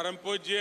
परम पूज्य।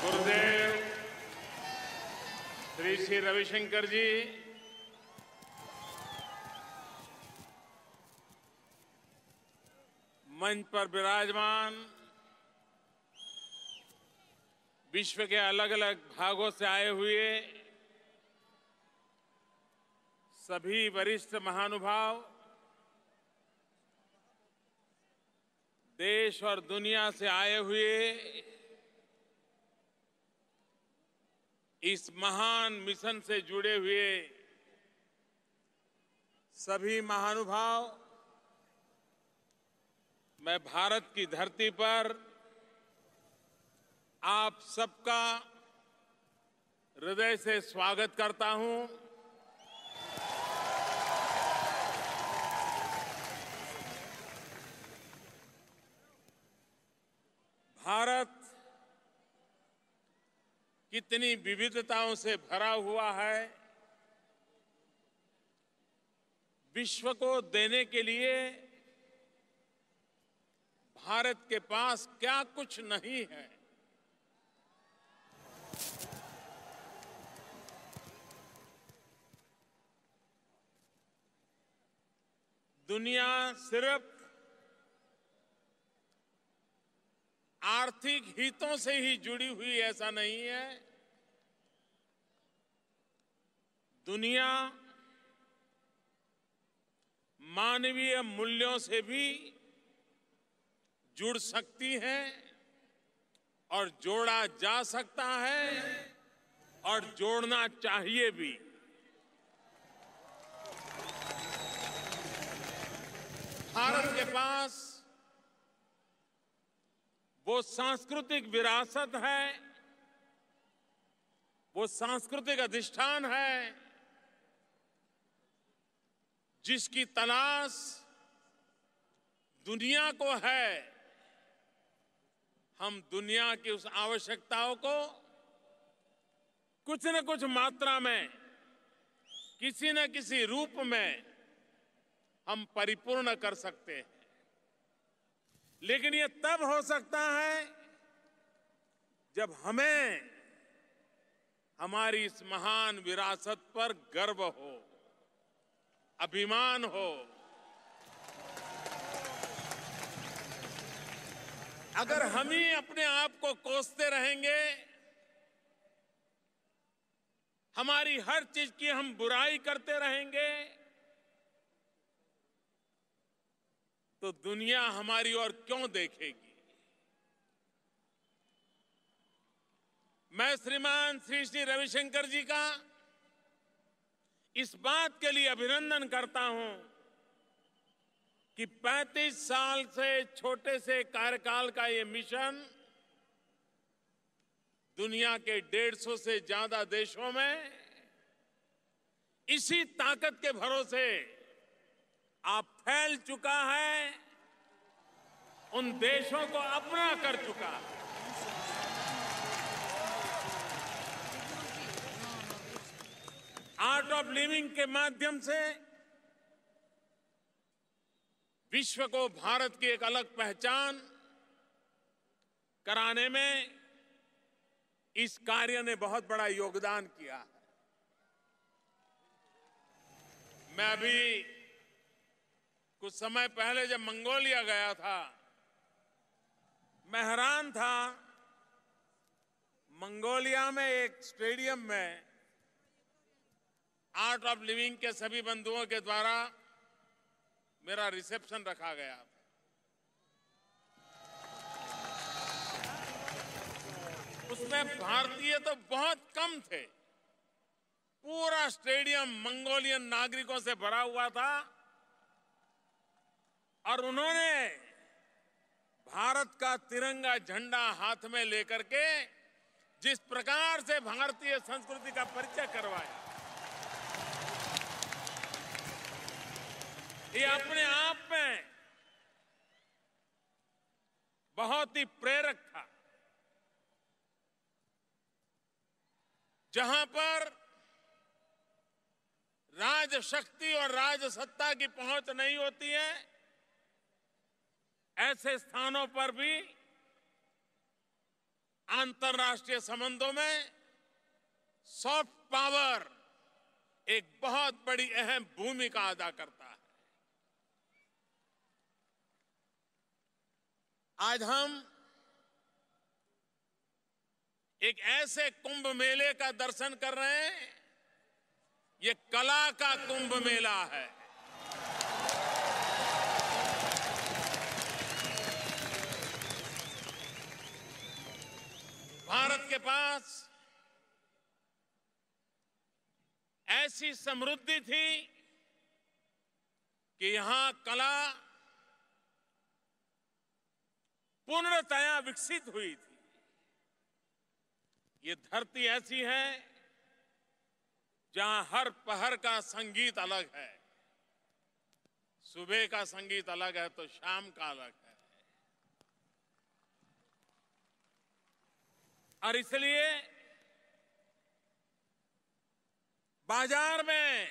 गुरुदेव, श्री श्री रविशंकर जी। मंच पर विराजमान। विश्व के अलग अलग भागों से आए हुए सभी वरिष्ठ महानुभाव देश और दुनिया से आए हुए इस महान मिशन से जुड़े हुए सभी महानुभाव, मैं भारत की धरती पर आप सबका हृदय से स्वागत करता हूँ। भारत कितनी विविधताओं से भरा हुआ है, विश्व को देने के लिए भारत के पास क्या कुछ नहीं है। दुनिया सिर्फ़ आर्थिक हितों से ही जुड़ी हुई, ऐसा नहीं है। दुनिया मानवीय मूल्यों से भी जुड़ सकती है और जोड़ा जा सकता है और जोड़ना चाहिए भी। भारत के पास वो सांस्कृतिक विरासत है, वो सांस्कृतिक अधिष्ठान है, जिसकी तलाश दुनिया को है। हम दुनिया की उस आवश्यकताओं को कुछ न कुछ मात्रा में, किसी न किसी रूप में हम परिपूर्ण कर सकते हैं। लेकिन ये तब हो सकता है जब हमें हमारी इस महान विरासत पर गर्व हो, अभिमान हो। अगर हम ही अपने आप को कोसते रहेंगे, हमारी हर चीज़ की हम बुराई करते रहेंगे तो दुनिया हमारी ओर क्यों देखेगी? मैं श्रीमान श्री श्री रविशंकर जी का इस बात के लिए अभिनंदन करता हूँ कि 35 साल से छोटे से कार्यकाल का ये मिशन दुनिया के 150 से ज़्यादा देशों में इसी ताकत के भरोसे आप फैल चुका है, उन देशों को अपना कर चुका है। आर्ट ऑफ़ लिविंग के माध्यम से विश्व को भारत की एक अलग पहचान कराने में इस कार्य ने बहुत बड़ा योगदान किया है। मैं अभी कुछ समय पहले जब मंगोलिया गया था मैं हैरान था, मंगोलिया में एक स्टेडियम में आर्ट ऑफ़ लिविंग के सभी बंधुओं के द्वारा मेरा रिसेप्शन रखा गया था। उसमें भारतीय तो बहुत कम थे। पूरा स्टेडियम मंगोलियन नागरिकों से भरा हुआ था। और उन्होंने भारत का तिरंगा झंडा हाथ में लेकर के जिस प्रकार से भारतीय संस्कृति का परिचय करवाया, ये अपने आप में बहुत ही प्रेरक था। जहाँ पर राजशक्ति और राजसत्ता की पहुँच नहीं होती है ऐसे स्थानों पर भी अंतर्राष्ट्रीय संबंधों में सॉफ्ट पावर एक बहुत बड़ी अहम भूमिका अदा करता है। आज हम एक ऐसे कुंभ मेले का दर्शन कर रहे हैं। ये कला का कुंभ मेला है। भारत के पास ऐसी समृद्धि थी कि यहाँ कला पूर्णतया विकसित हुई थी। ये धरती ऐसी है जहाँ हर पहर का संगीत अलग है, सुबह का संगीत अलग है तो शाम का अलग है। और इसलिए बाज़ार में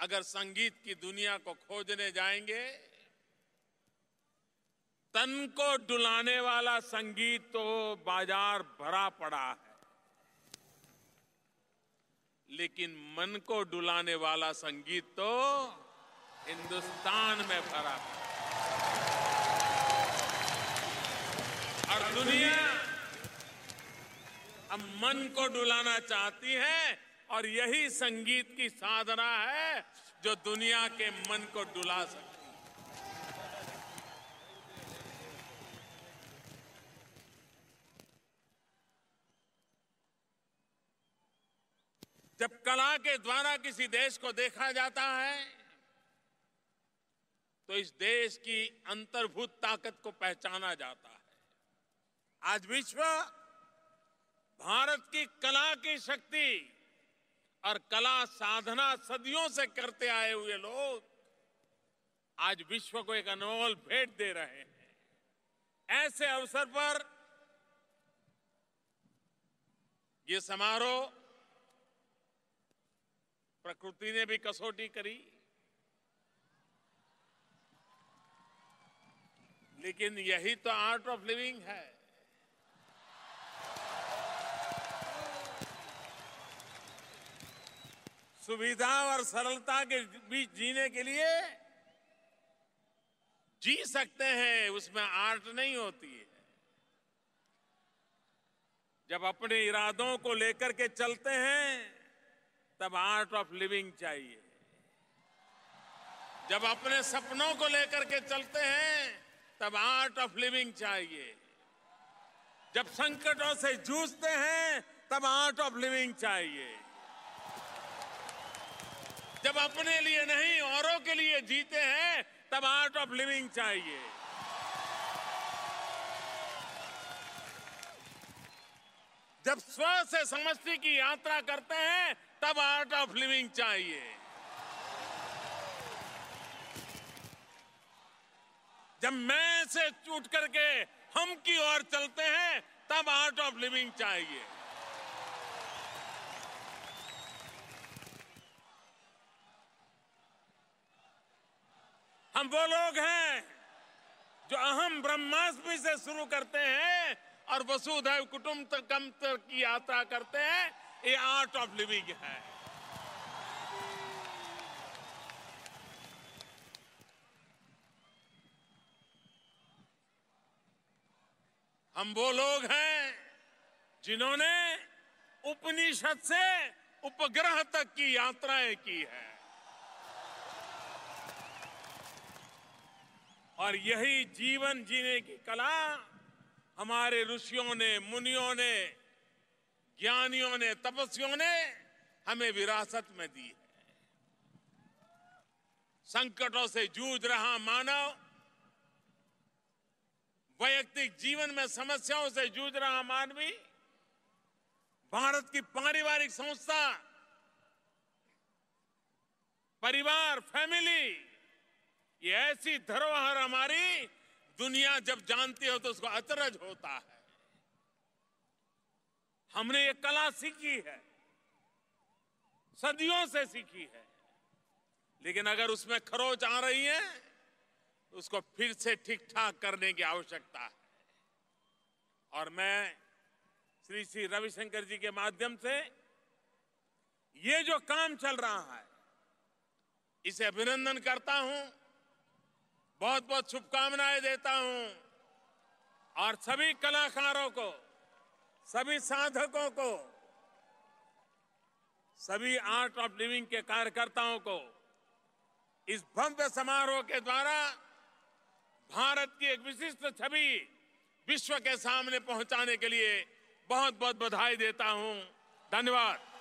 अगर संगीत की दुनिया को खोजने जाएँगे, तन को डुलाने वाला संगीत तो बाज़ार भरा पड़ा है। लेकिन मन को डुलाने वाला संगीत तो हिंदुस्तान में भरा पड़ा और दुनिया अब मन को डुलाना चाहती है और यही संगीत की साधना है जो दुनिया के मन को डुला सकती जब कला के द्वारा किसी देश को देखा जाता है तो इस देश की अंतर्भूत ताकत को पहचाना जाता है। आज विश्व भारत की कला की शक्ति और कला साधना सदियों से करते आए हुए लोग आज विश्व को एक अनमोल भेंट दे रहे हैं। ऐसे अवसर पर ये समारोह प्रकृति ने भी कसौटी करी, लेकिन यही तो आर्ट ऑफ़ लिविंग है। सुविधा और सरलता के बीच जीने के लिए जी सकते हैं, उसमें आर्ट नहीं होती है। जब अपने इरादों को लेकर के चलते हैं, तब आर्ट ऑफ़ लिविंग चाहिए। जब अपने सपनों को लेकर के चलते हैं, तब आर्ट ऑफ़ लिविंग चाहिए। जब संकटों से जूझते हैं, तब आर्ट ऑफ़ लिविंग चाहिए। जब अपने लिए नहीं, औरों के लिए जीते हैं, तब आर्ट ऑफ़ लिविंग चाहिए। जब स्व से समष्टि की यात्रा करते हैं, तब आर्ट ऑफ़ लिविंग चाहिए। जब मैं से टूट करके हम की ओर चलते हैं, तब आर्ट ऑफ़ लिविंग चाहिए। हम वो लोग हैं जो अहम ब्रह्मास्मि से शुरू करते हैं और वसुधैव कुटुंब कम तक की यात्रा करते हैं। ये आर्ट ऑफ़ लिविंग है। हम वो लोग हैं जिन्होंने उपनिषद से उपग्रह तक की यात्राएँ की है। और यही जीवन जीने की कला हमारे ऋषियों ने, मुनियों ने, ज्ञानियों ने, तपस्वियों ने हमें विरासत में दी है। संकटों से जूझ रहा मानव वैयक्तिक जीवन में समस्याओं से जूझ रहा मानवी भारत की पारिवारिक संस्था, परिवार, फैमिली, ये ऐसी धरोहर हमारी दुनिया जब जानती हो तो उसको अचरज होता है। हमने ये कला सीखी है, सदियों से सीखी है, लेकिन अगर उसमें खरोच आ रही है उसको फिर से ठीक ठाक करने की आवश्यकता है। और मैं श्री श्री रविशंकर जी के माध्यम से ये जो काम चल रहा है, इसे अभिनंदन करता हूँ बहुत बहुत शुभकामनाएँ देता हूँ, और सभी कलाकारों को, सभी साधकों को, सभी आर्ट ऑफ़ लिविंग के कार्यकर्ताओं को, इस भव्य समारोह के द्वारा भारत की एक विशिष्ट छवि विश्व के सामने पहुँचाने के लिए बहुत बहुत बधाई देता हूँ। धन्यवाद।